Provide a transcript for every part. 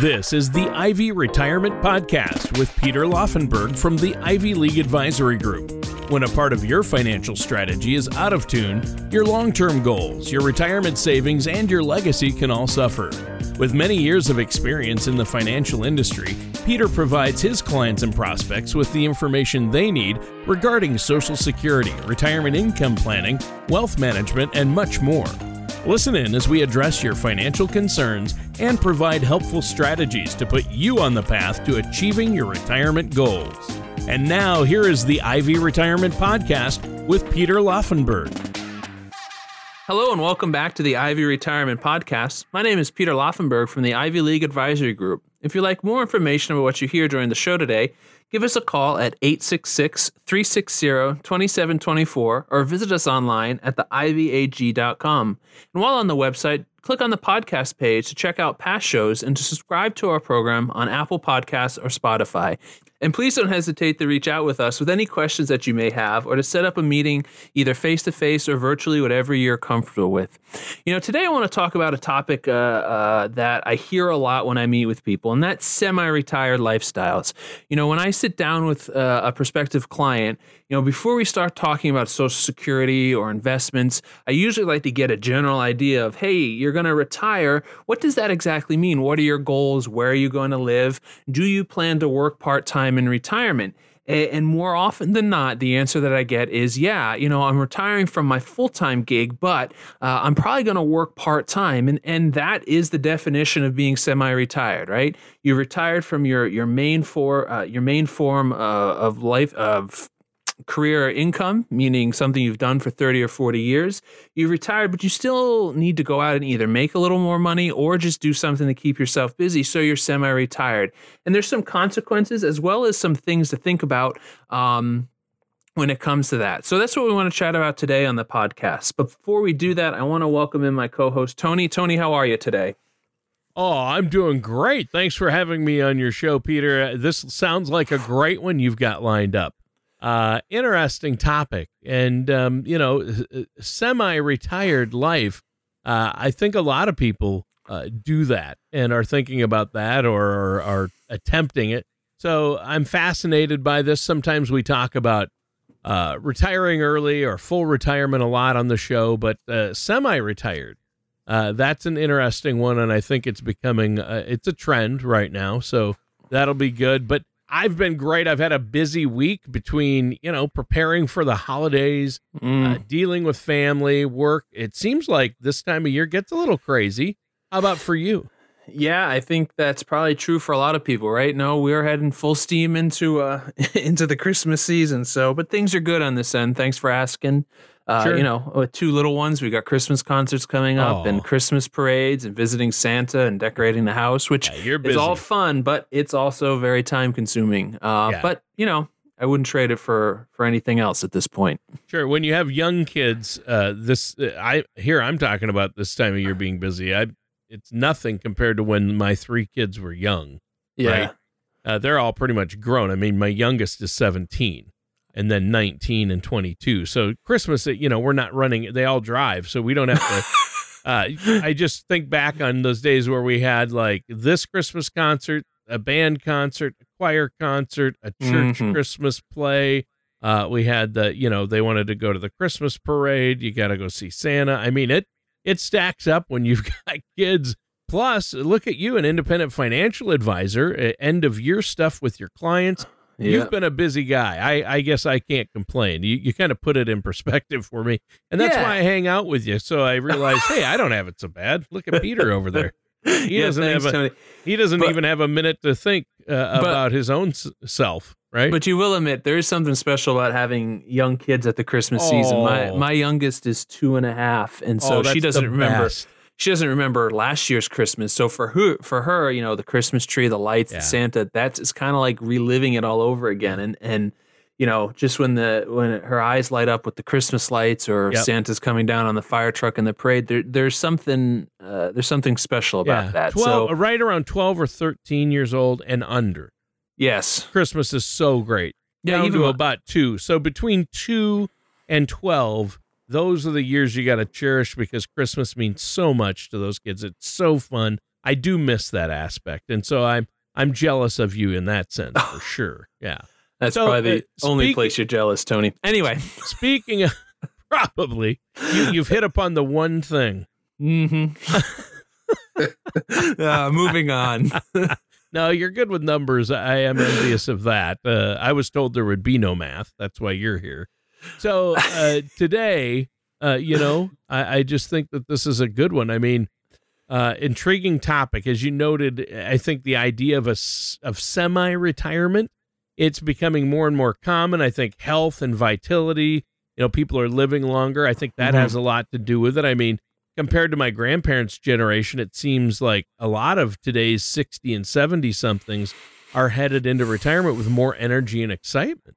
This is the Ivy Retirement Podcast with Peter Laufenberg from the Ivy League Advisory Group. When a part of your financial strategy is out of tune, your long term goals, your retirement savings, and your legacy can all suffer. With many years of experience in the financial industry, Peter provides his clients and prospects with the information they need regarding Social Security, retirement income planning, wealth management, and much more. Listen in as we address your financial concerns and provide helpful strategies to put you on the path to achieving your retirement goals. And now, here is the Ivy Retirement Podcast with Peter Laufenberg. Hello and welcome back to the Ivy Retirement Podcast. My name is Peter Laufenberg from the Ivy League Advisory Group. If you'd like more information about what you hear during the show today, give us a call at 866 360 2724 or visit us online at theivyag.com. And while on the website, click on the podcast page to check out past shows and to subscribe to our program on Apple Podcasts or Spotify. And please don't hesitate to reach out with us with any questions that you may have or to set up a meeting either face to face or virtually, whatever you're comfortable with. You know, today I want to talk about a topic uh, uh, that I hear a lot when I meet with people, and that's semi retired lifestyles. You know, when I sit down with uh, a prospective client, you know, before we start talking about Social Security or investments, I usually like to get a general idea of, hey, you're going to retire. What does that exactly mean? What are your goals? Where are you going to live? Do you plan to work part time in retirement? And more often than not, the answer that I get is, yeah, you know, I'm retiring from my full time gig, but uh, I'm probably going to work part time, and and that is the definition of being semi retired, right? You retired from your your main for uh, your main form uh, of life of career or income, meaning something you've done for 30 or 40 years. You've retired, but you still need to go out and either make a little more money or just do something to keep yourself busy. So you're semi retired. And there's some consequences as well as some things to think about. Um, when it comes to that. So that's what we want to chat about today on the podcast. But before we do that, I want to welcome in my co host, Tony. Tony, how are you today? Oh, I'm doing great. Thanks for having me on your show, Peter. This sounds like a great one you've got lined up. Uh, interesting topic. And, um, you know, semi retired life, uh, I think a lot of people uh, do that and are thinking about that or are, attempting it. So I'm fascinated by this. Sometimes we talk about uh, retiring early or full retirement a lot on the show, but uh, semi retired. Uh, that's an interesting one, and I think it's becoming uh, it's a trend right now. So that'll be good. But I've been great. I've had a busy week between, you know, preparing for the holidays, mm. uh, dealing with family, work. It seems like this time of year gets a little crazy. How about for you? Yeah, I think that's probably true for a lot of people, right? No, we're heading full steam into uh into the Christmas season. So, but things are good on this end. Thanks for asking. Uh, sure. You know, with two little ones, we got Christmas concerts coming up oh. and Christmas parades and visiting Santa and decorating the house, which yeah, is all fun, but it's also very time consuming. Uh, yeah. But you know, I wouldn't trade it for for anything else at this point. Sure. When you have young kids, uh, this I here I'm talking about this time of year being busy. I it's nothing compared to when my three kids were young. Yeah. Right? Uh, they're all pretty much grown. I mean, my youngest is 17 and then 19 and 22. So Christmas, you know, we're not running, they all drive. So we don't have to. uh, I just think back on those days where we had like this Christmas concert, a band concert, a choir concert, a church mm-hmm. Christmas play. Uh, we had the, you know, they wanted to go to the Christmas parade. You got to go see Santa. I mean, it it stacks up when you've got kids. Plus, look at you, an independent financial advisor, end of year stuff with your clients. You've been a busy guy. I, I guess I can't complain. You, you kind of put it in perspective for me. And that's yeah. why I hang out with you. So I realize, hey, I don't have it so bad. Look at Peter over there. He yeah, doesn't thanks, have a, he doesn't but, even have a minute to think uh, but, about his own s- self, right? But you will admit there is something special about having young kids at the Christmas oh. season. My my youngest is two and a half, and so oh, she doesn't remember. Best she doesn't remember last year's Christmas. So for her, for her, you know, the Christmas tree, the lights, yeah. the Santa, that's it's kind of like reliving it all over again. And and you know, just when the when her eyes light up with the Christmas lights or yep. Santa's coming down on the fire truck in the parade, there, there's something uh, there's something special about yeah. that. 12, so right around twelve or thirteen years old and under. Yes, Christmas is so great. Yeah, down even to about two. So between two and twelve, those are the years you got to cherish because Christmas means so much to those kids. It's so fun. I do miss that aspect, and so I'm I'm jealous of you in that sense for sure. Yeah, that's so, probably the uh, only place you're jealous, Tony. Anyway, speaking of probably, you, you've hit upon the one thing. Mm-hmm. uh, moving on. no, you're good with numbers. I am envious of that. Uh, I was told there would be no math. That's why you're here. So uh, today, uh, you know, I, I, just think that this is a good one. I mean, uh, intriguing topic, as you noted. I think the idea of a of semi-retirement it's becoming more and more common. I think health and vitality. You know, people are living longer. I think that mm-hmm. has a lot to do with it. I mean, compared to my grandparents' generation, it seems like a lot of today's 60 and 70 somethings are headed into retirement with more energy and excitement.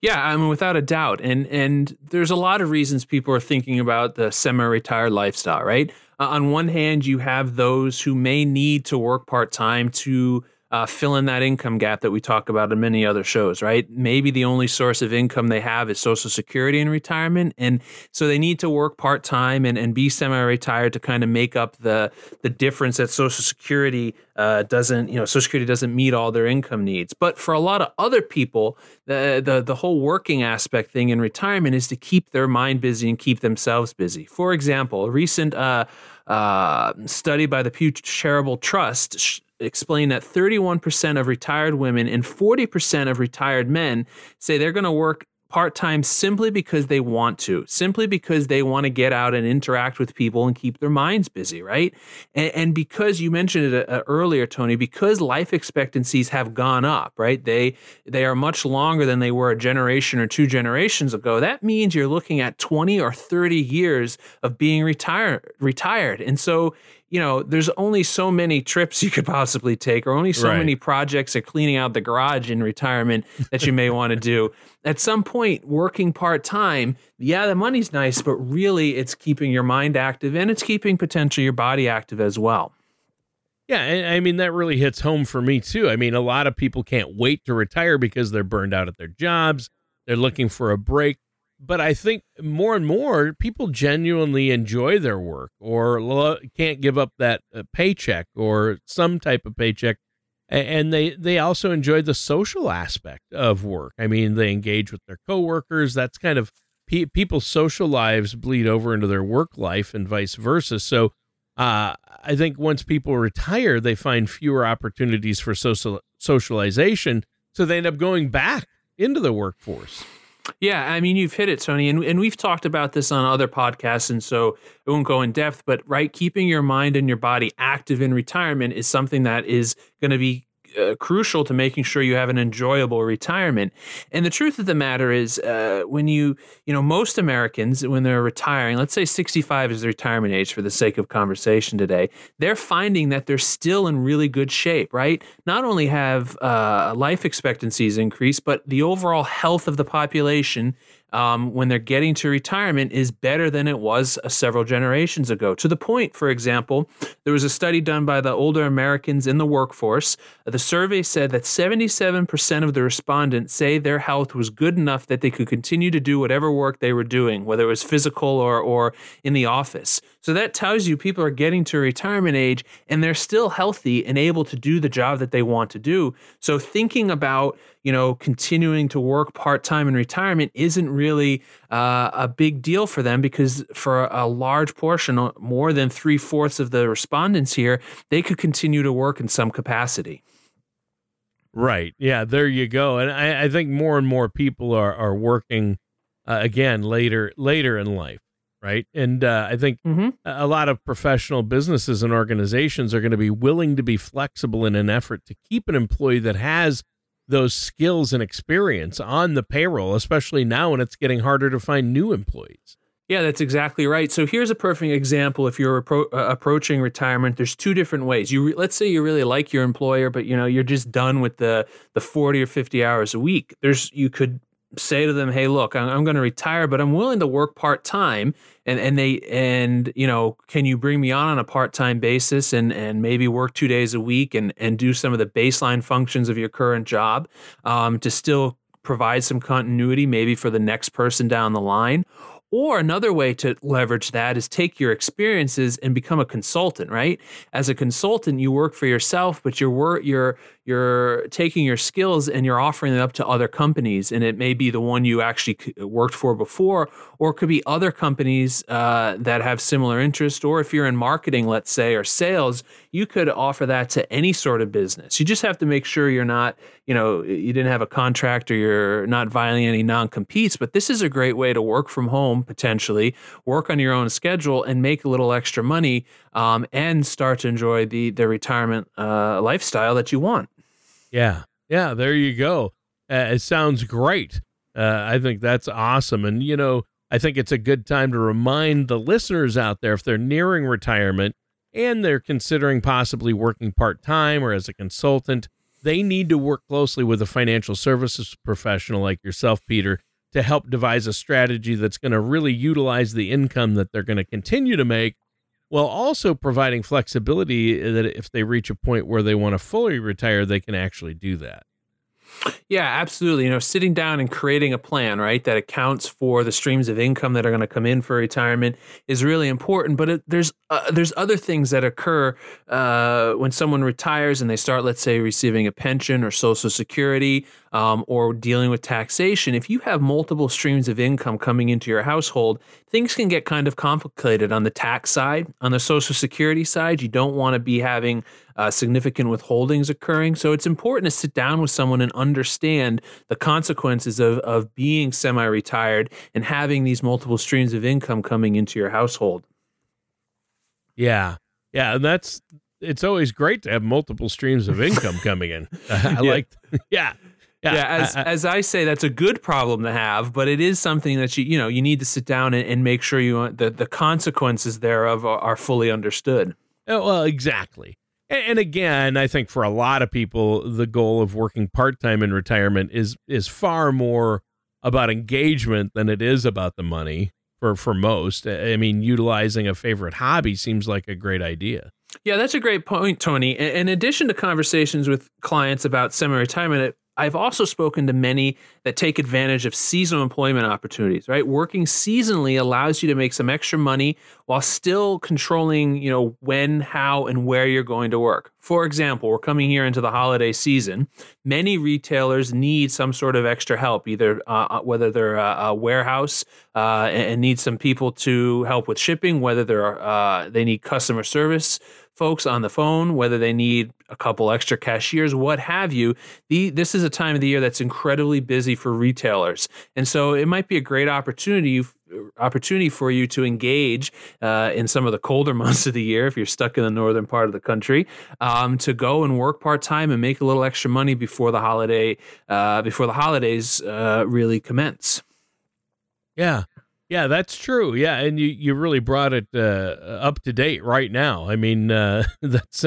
Yeah, I mean, without a doubt, and and there's a lot of reasons people are thinking about the semi-retired lifestyle, right? Uh, on one hand, you have those who may need to work part time to uh, fill in that income gap that we talk about in many other shows, right? Maybe the only source of income they have is Social Security in retirement, and so they need to work part time and, and be semi-retired to kind of make up the the difference that Social Security uh, doesn't, you know, Social Security doesn't meet all their income needs. But for a lot of other people, the the the whole working aspect thing in retirement is to keep their mind busy and keep themselves busy. For example, a recent uh, uh, study by the Pew Charitable Trust explain that 31% of retired women and 40% of retired men say they're going to work part time simply because they want to, simply because they want to get out and interact with people and keep their minds busy, right? And, and because you mentioned it uh, earlier, Tony, because life expectancies have gone up, right? They they are much longer than they were a generation or two generations ago. That means you're looking at 20 or 30 years of being retired retired. And so you know, there's only so many trips you could possibly take, or only so right. many projects of cleaning out the garage in retirement that you may want to do. At some point, working part time, yeah, the money's nice, but really it's keeping your mind active and it's keeping potentially your body active as well. Yeah, I mean that really hits home for me too. I mean, a lot of people can't wait to retire because they're burned out at their jobs. They're looking for a break but I think more and more people genuinely enjoy their work or lo- can't give up that uh, paycheck or some type of paycheck and they they also enjoy the social aspect of work. I mean, they engage with their coworkers. That's kind of pe- people's social lives bleed over into their work life and vice versa. So, uh, I think once people retire, they find fewer opportunities for social socialization, so they end up going back into the workforce. Yeah, I mean, you've hit it, Tony, and, and we've talked about this on other podcasts, and so it won't go in depth, but right, keeping your mind and your body active in retirement is something that is going to be uh, crucial to making sure you have an enjoyable retirement. And the truth of the matter is, uh, when you, you know, most Americans, when they're retiring, let's say 65 is the retirement age for the sake of conversation today, they're finding that they're still in really good shape, right? Not only have uh, life expectancies increased, but the overall health of the population um, when they're getting to retirement is better than it was uh, several generations ago. To the point, for example, there was a study done by the older Americans in the workforce. The survey said that 77% of the respondents say their health was good enough that they could continue to do whatever work they were doing, whether it was physical or, or in the office. So that tells you people are getting to retirement age and they're still healthy and able to do the job that they want to do. So thinking about you know, continuing to work part time in retirement isn't really uh, a big deal for them because for a large portion, uh, more than three fourths of the respondents here, they could continue to work in some capacity. Right. Yeah. There you go. And I, I think more and more people are are working uh, again later later in life. Right. And uh, I think mm-hmm. a lot of professional businesses and organizations are going to be willing to be flexible in an effort to keep an employee that has those skills and experience on the payroll, especially now when it's getting harder to find new employees. Yeah, that's exactly right. So here's a perfect example. If you're appro- uh, approaching retirement, there's two different ways. You re- let's say you really like your employer, but you know you're just done with the the 40 or 50 hours a week. There's you could say to them, "Hey, look, I'm, I'm going to retire, but I'm willing to work part time." And and they and you know, can you bring me on on a part time basis and and maybe work two days a week and and do some of the baseline functions of your current job um, to still provide some continuity, maybe for the next person down the line. Or another way to leverage that is take your experiences and become a consultant, right? As a consultant, you work for yourself, but you're you're you're taking your skills and you're offering them up to other companies, and it may be the one you actually worked for before, or it could be other companies uh, that have similar interest. Or if you're in marketing, let's say, or sales, you could offer that to any sort of business. You just have to make sure you're not, you know, you didn't have a contract or you're not violating any non competes. But this is a great way to work from home potentially, work on your own schedule, and make a little extra money, um, and start to enjoy the the retirement uh, lifestyle that you want. Yeah. Yeah. There you go. Uh, it sounds great. Uh, I think that's awesome. And, you know, I think it's a good time to remind the listeners out there if they're nearing retirement and they're considering possibly working part time or as a consultant, they need to work closely with a financial services professional like yourself, Peter, to help devise a strategy that's going to really utilize the income that they're going to continue to make while also providing flexibility that if they reach a point where they want to fully retire, they can actually do that. Yeah, absolutely. You know, sitting down and creating a plan, right, that accounts for the streams of income that are going to come in for retirement is really important. But it, there's uh, there's other things that occur uh, when someone retires and they start, let's say, receiving a pension or Social Security um, or dealing with taxation. If you have multiple streams of income coming into your household, things can get kind of complicated on the tax side, on the Social Security side. You don't want to be having uh, significant withholdings occurring. So it's important to sit down with someone and understand the consequences of, of being semi retired and having these multiple streams of income coming into your household. Yeah. Yeah. And that's, it's always great to have multiple streams of income coming in. I yeah. like, yeah. Yeah, yeah as, I, I, as I say, that's a good problem to have, but it is something that you you know you need to sit down and, and make sure you the the consequences thereof are, are fully understood. Oh, well, exactly. And again, I think for a lot of people, the goal of working part time in retirement is is far more about engagement than it is about the money. For for most, I mean, utilizing a favorite hobby seems like a great idea. Yeah, that's a great point, Tony. In addition to conversations with clients about semi retirement, I've also spoken to many that take advantage of seasonal employment opportunities, right? Working seasonally allows you to make some extra money while still controlling, you know, when, how, and where you're going to work. For example, we're coming here into the holiday season. Many retailers need some sort of extra help, either uh, uh whether they're a, a warehouse uh, and need some people to help with shipping, whether they're uh, they need customer service folks on the phone, whether they need a couple extra cashiers, what have you. The, this is a time of the year that's incredibly busy for retailers, and so it might be a great opportunity opportunity for you to engage uh, in some of the colder months of the year if you're stuck in the northern part of the country um, to go and work part-time and make a little extra money before the holiday uh, before the holidays uh, really commence yeah yeah that's true. Yeah and you, you really brought it uh, up to date right now. I mean uh, that's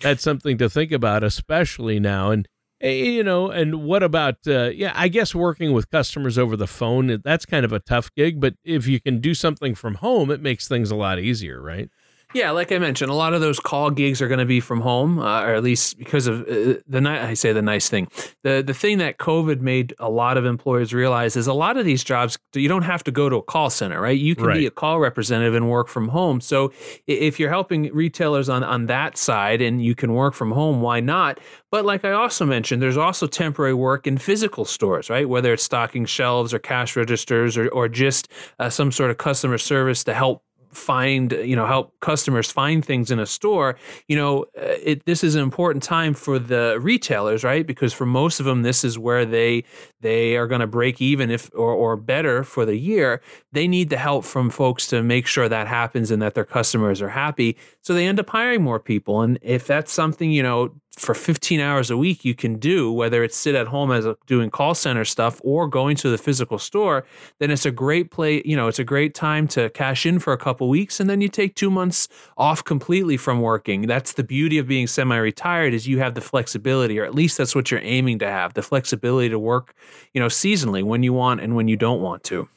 that's something to think about especially now. And you know, and what about, uh, yeah, I guess working with customers over the phone, that's kind of a tough gig, but if you can do something from home, it makes things a lot easier, right? Yeah, like I mentioned, a lot of those call gigs are going to be from home, uh, or at least because of uh, the night. I say the nice thing. the The thing that COVID made a lot of employers realize is a lot of these jobs you don't have to go to a call center, right? You can right. be a call representative and work from home. So if you're helping retailers on on that side and you can work from home, why not? But like I also mentioned, there's also temporary work in physical stores, right? Whether it's stocking shelves or cash registers or or just uh, some sort of customer service to help find you know help customers find things in a store you know uh, it, this is an important time for the retailers right? Because for most of them this is where they they are going to break even if or, or better for the year. They need the help from folks to make sure that happens and that their customers are happy. So they end up hiring more people. And if that's something you know for 15 hours a week you can do whether it's sit at home as a, doing call center stuff or going to the physical store then it's a great play you know it's a great time to cash in for a couple weeks and then you take 2 months off completely from working that's the beauty of being semi retired is you have the flexibility or at least that's what you're aiming to have the flexibility to work you know seasonally when you want and when you don't want to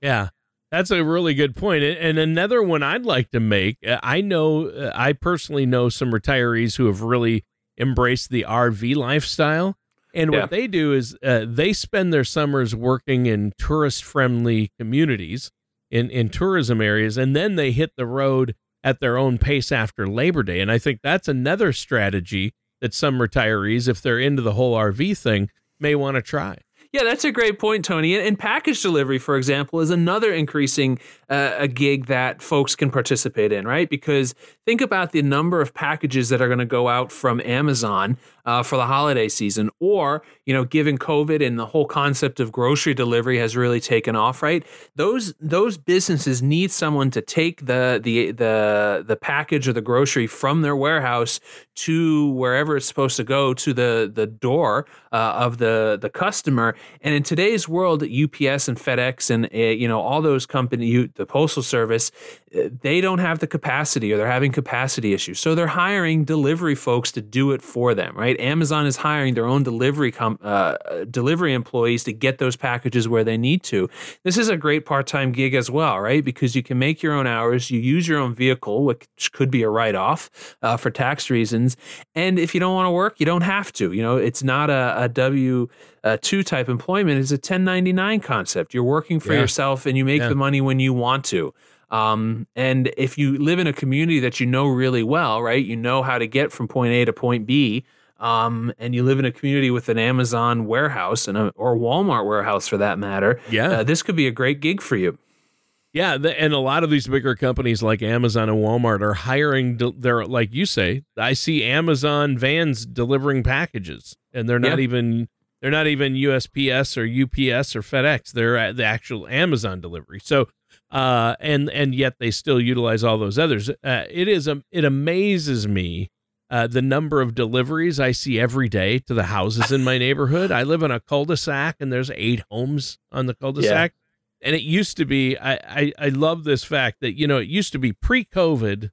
yeah that's a really good point. And another one I'd like to make uh, I know, uh, I personally know some retirees who have really embrace the RV lifestyle. And yeah. what they do is uh, they spend their summers working in tourist friendly communities in in tourism areas, and then they hit the road at their own pace after Labor Day. And I think that's another strategy that some retirees, if they're into the whole RV thing, may want to try. Yeah, that's a great point, Tony. And package delivery, for example, is another increasing uh, a gig that folks can participate in, right? Because think about the number of packages that are going to go out from Amazon uh, for the holiday season, or you know, given COVID and the whole concept of grocery delivery has really taken off, right? Those those businesses need someone to take the the the the package or the grocery from their warehouse to wherever it's supposed to go to the the door uh, of the the customer. And in today's world, UPS and FedEx and uh, you know all those companies, the postal service, uh, they don't have the capacity or they're having capacity issues, so they're hiring delivery folks to do it for them, right? Right? Amazon is hiring their own delivery com- uh, delivery employees to get those packages where they need to. This is a great part time gig as well, right? Because you can make your own hours, you use your own vehicle, which could be a write off uh, for tax reasons, and if you don't want to work, you don't have to. You know, it's not a, a W uh, two type employment; it's a 1099 concept. You're working for yeah. yourself, and you make yeah. the money when you want to. Um, and if you live in a community that you know really well, right, you know how to get from point A to point B um, and you live in a community with an Amazon warehouse and a, or Walmart warehouse for that matter, yeah, uh, this could be a great gig for you. Yeah, the, and a lot of these bigger companies like Amazon and Walmart are hiring. They're like you say. I see Amazon vans delivering packages, and they're not yeah. even they're not even USPS or UPS or FedEx. They're the actual Amazon delivery. So, uh, and and yet they still utilize all those others. Uh, it is a it amazes me uh, the number of deliveries I see every day to the houses in my neighborhood. I live in a cul-de-sac and there's eight homes on the cul-de-sac. Yeah. And it used to be, I, I, I love this fact that, you know, it used to be pre-COVID,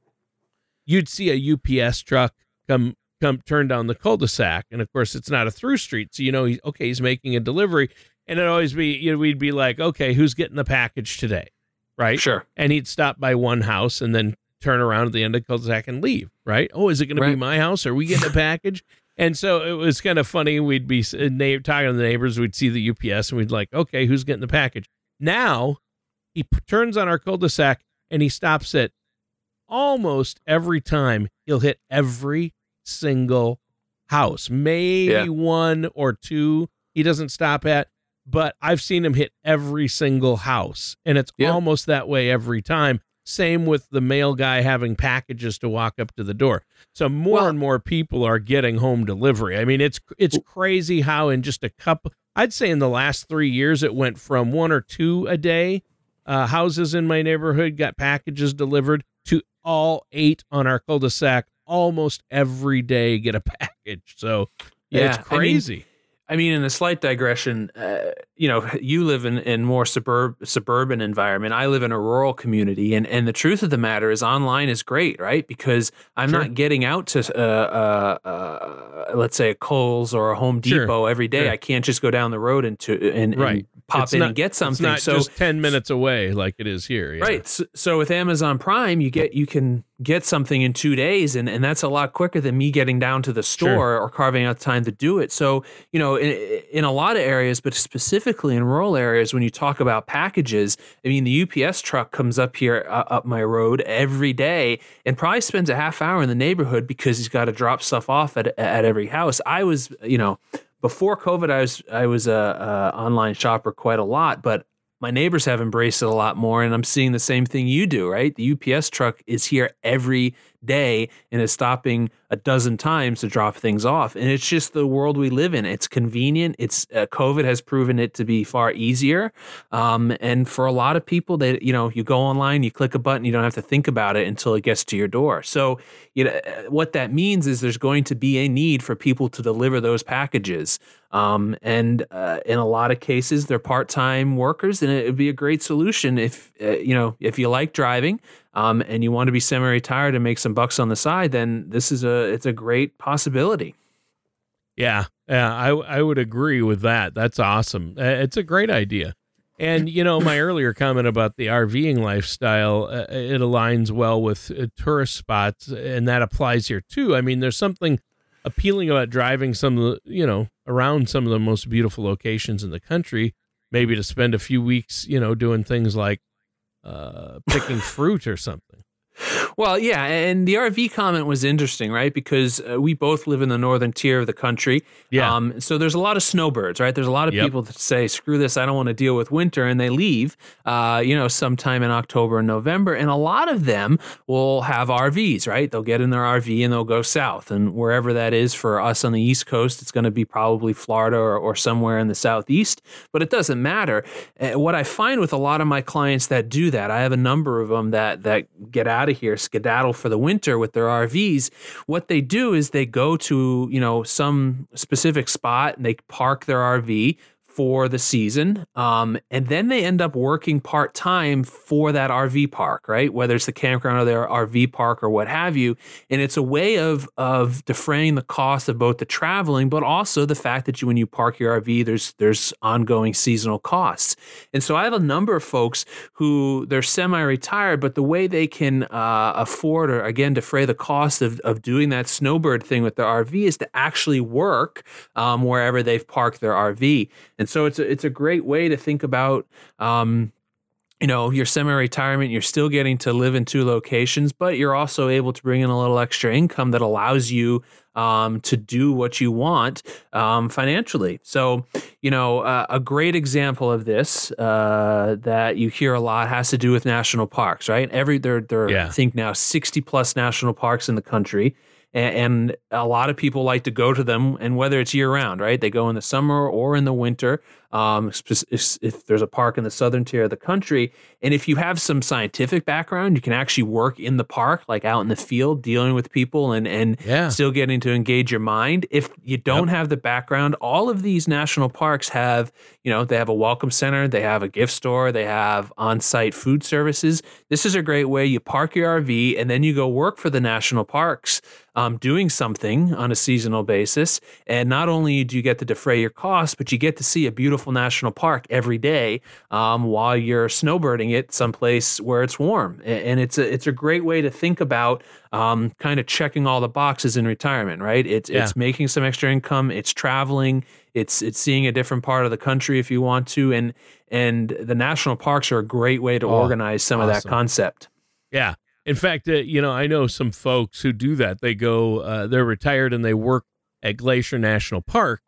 you'd see a UPS truck come come turn down the cul-de-sac. And of course it's not a through street. So, you know, he, okay, he's making a delivery. And it'd always be, you know, we'd be like, okay, who's getting the package today? Right. Sure. And he'd stop by one house and then turn around at the end of cul-de-sac and leave, right? Oh, is it going right. to be my house? Are we getting a package? and so it was kind of funny. We'd be uh, na- talking to the neighbors. We'd see the UPS and we'd like, okay, who's getting the package? Now he p- turns on our cul-de-sac and he stops it almost every time. He'll hit every single house, maybe yeah. one or two he doesn't stop at, but I've seen him hit every single house. And it's yeah. almost that way every time. Same with the mail guy having packages to walk up to the door. So more well, and more people are getting home delivery. I mean, it's it's crazy how in just a couple I'd say in the last 3 years it went from one or two a day uh, houses in my neighborhood got packages delivered to all eight on our cul-de-sac almost every day get a package. So yeah, it's crazy. I mean, I mean, in a slight digression, uh, you know, you live in, in more suburb suburban environment. I live in a rural community, and, and the truth of the matter is, online is great, right? Because I'm sure. not getting out to, uh, uh, uh, let's say, a Kohl's or a Home Depot sure. every day. Sure. I can't just go down the road and to and, right. and pop it's in not, and get something. So just ten minutes away like it is here, yeah. right? So, so with Amazon Prime, you get you can get something in two days and, and that's a lot quicker than me getting down to the store sure. or carving out time to do it so you know in, in a lot of areas but specifically in rural areas when you talk about packages i mean the ups truck comes up here uh, up my road every day and probably spends a half hour in the neighborhood because he's got to drop stuff off at, at every house i was you know before covid i was i was a, a online shopper quite a lot but my neighbors have embraced it a lot more and i'm seeing the same thing you do right? The ups truck is here every day and is stopping a dozen times to drop things off. And it's just the world we live in. It's convenient. It's uh, covid has proven it to be far easier. Um, and for a lot of people that you know you go online you click a button you don't have to think about it until it gets to your door. So you know uh, what that means is there's going to be a need for people to deliver those packages. Um, and uh, in a lot of cases they're part-time workers and it would be a great solution if uh, you know if you like driving um, and you want to be semi-retired and make some bucks on the side, then this is a it's a great possibility. Yeah, yeah, I I would agree with that. That's awesome. Uh, it's a great idea. And you know, my earlier comment about the RVing lifestyle, uh, it aligns well with uh, tourist spots, and that applies here too. I mean, there's something appealing about driving some of the, you know, around some of the most beautiful locations in the country. Maybe to spend a few weeks, you know, doing things like uh, picking fruit or something. Well, yeah, and the RV comment was interesting, right? Because uh, we both live in the northern tier of the country. Yeah. Um, so there's a lot of snowbirds, right? There's a lot of Yep. people that say, "Screw this, I don't want to deal with winter," and they leave. Uh, you know, sometime in October and November, and a lot of them will have RVs, right? They'll get in their RV and they'll go south, and wherever that is for us on the East Coast, it's going to be probably Florida or, or somewhere in the Southeast. But it doesn't matter. Uh, what I find with a lot of my clients that do that, I have a number of them that that get out of here, skedaddle for the winter with their RVs. What they do is they go to you know some specific spot and they park their RV for the season. Um, and then they end up working part time for that RV park, right? Whether it's the campground or their RV park or what have you. And it's a way of of defraying the cost of both the traveling, but also the fact that you when you park your RV, there's there's ongoing seasonal costs. And so I have a number of folks who they're semi-retired, but the way they can uh, afford or again defray the cost of of doing that snowbird thing with their RV is to actually work um, wherever they've parked their RV. So it's a, it's a great way to think about. Um, you know, your semi-retirement, you're still getting to live in two locations, but you're also able to bring in a little extra income that allows you um, to do what you want um, financially. So, you know, uh, a great example of this uh, that you hear a lot has to do with national parks, right? Every there, there Yeah. I think now 60 plus national parks in the country. And a lot of people like to go to them, and whether it's year round, right? They go in the summer or in the winter. Um, if, there's a park in the southern tier of the country, and if you have some scientific background, you can actually work in the park, like out in the field, dealing with people and and Yeah. still getting to engage your mind. If you don't have the background, all of these national parks have, you know, they have a welcome center, they have a gift store, they have on-site food services. This is a great way you park your RV and then you go work for the national parks, um, doing something on a seasonal basis. And not only do you get to defray your costs, but you get to see a beautiful national park every day um, while you're snowbirding it someplace where it's warm. And it's a it's a great way to think about um, kind of checking all the boxes in retirement, right? It's Yeah. it's making some extra income, it's traveling, it's it's seeing a different part of the country if you want to, and and the national parks are a great way to Oh, organize some of that concept. Yeah. In fact, uh, you know, I know some folks who do that. They go, uh, they're retired and they work at Glacier National Park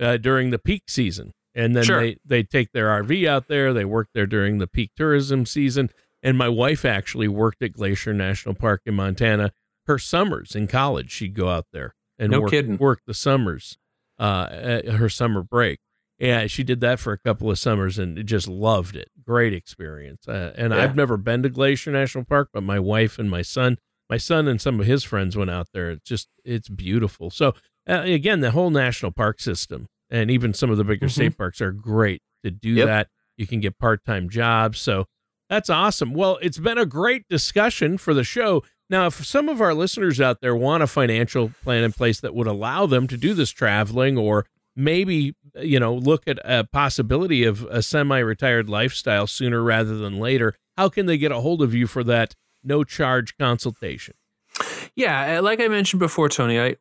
uh, during the peak season. And then Sure. they, they take their RV out there. They work there during the peak tourism season. And my wife actually worked at Glacier National Park in Montana. Her summers in college, she'd go out there and No work, kidding. work the summers, uh, her summer break. Yeah, she did that for a couple of summers and just loved it. Great experience. Uh, and Yeah. I've never been to Glacier National Park, but my wife and my son, my son and some of his friends went out there. It's just it's beautiful. So uh, again, the whole national park system and even some of the bigger Mhm. state parks are great to do Yep. that. You can get part-time jobs. So that's awesome. Well, it's been a great discussion for the show. Now, if some of our listeners out there want a financial plan in place that would allow them to do this traveling or maybe you know look at a possibility of a semi-retired lifestyle sooner rather than later how can they get a hold of you for that no charge consultation Yeah, uh, like I mentioned before, Tony, I,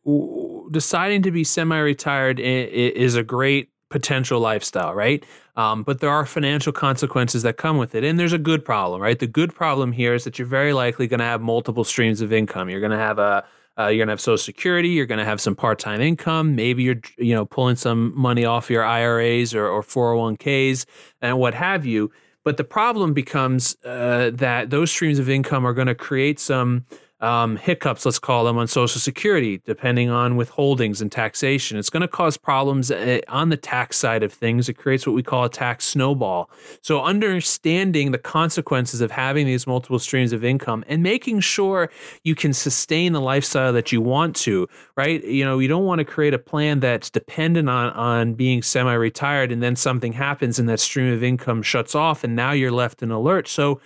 deciding to be semi-retired is a great potential lifestyle, right? Um, but there are financial consequences that come with it, and there's a good problem, right? The good problem here is that you're very likely going to have multiple streams of income. You're going to have a uh, you're gonna have Social Security. You're gonna have some part-time income. Maybe you're, you know, pulling some money off your IRAs or, or 401ks and what have you. But the problem becomes uh, that those streams of income are going to create some um, hiccups, let's call them, on Social Security, depending on withholdings and taxation. It's going to cause problems uh, on the tax side of things. It creates what we call a tax snowball. So, understanding the consequences of having these multiple streams of income and making sure you can sustain the lifestyle that you want to, right? You know, you don't want to create a plan that's dependent on on being semi-retired and then something happens and that stream of income shuts off and now you're left in alert. So,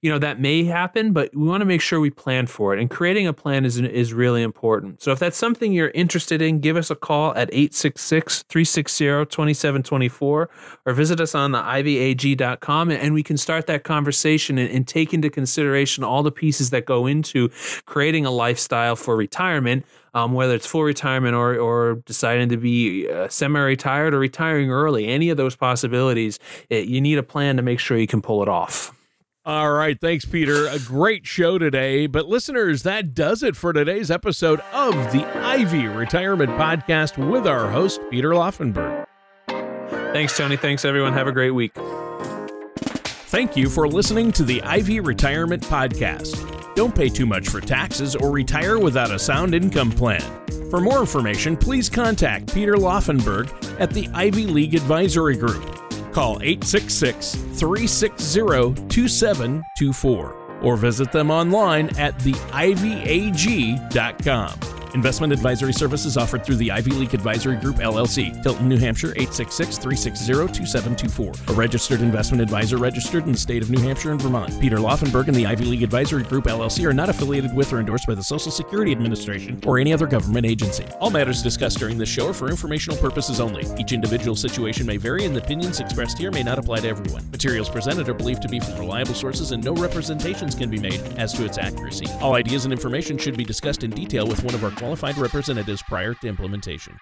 you know, that may happen, but we want to make sure we plan for it. And creating a plan is is really important. So if that's something you're interested in, give us a call at 866-360-2724 or visit us on the ivyag.com and we can start that conversation and, and take into consideration all the pieces that go into creating a lifestyle for retirement um, whether it's full retirement or, or deciding to be uh, semi-retired or retiring early, any of those possibilities, it, you need a plan to make sure you can pull it off. All right. Thanks, Peter. A great show today. But listeners, that does it for today's episode of the Ivy Retirement Podcast with our host, Peter Laufenberg. Thanks, Tony. Thanks, everyone. Have a great week. Thank you for listening to the Ivy Retirement Podcast. Don't pay too much for taxes or retire without a sound income plan. For more information, please contact Peter Laufenberg at the Ivy League Advisory Group. Call 866 360 2724 or visit them online at theivyag.com. Investment advisory services offered through the Ivy League Advisory Group, LLC, Tilton, New Hampshire, 866-360-2724. A registered investment advisor registered in the state of New Hampshire and Vermont. Peter Laufenberg and the Ivy League Advisory Group, LLC are not affiliated with or endorsed by the Social Security Administration or any other government agency. All matters discussed during this show are for informational purposes only. Each individual situation may vary and the opinions expressed here may not apply to everyone. Materials presented are believed to be from reliable sources and no representations can be made as to its accuracy. All ideas and information should be discussed in detail with one of our qualified representatives prior to implementation.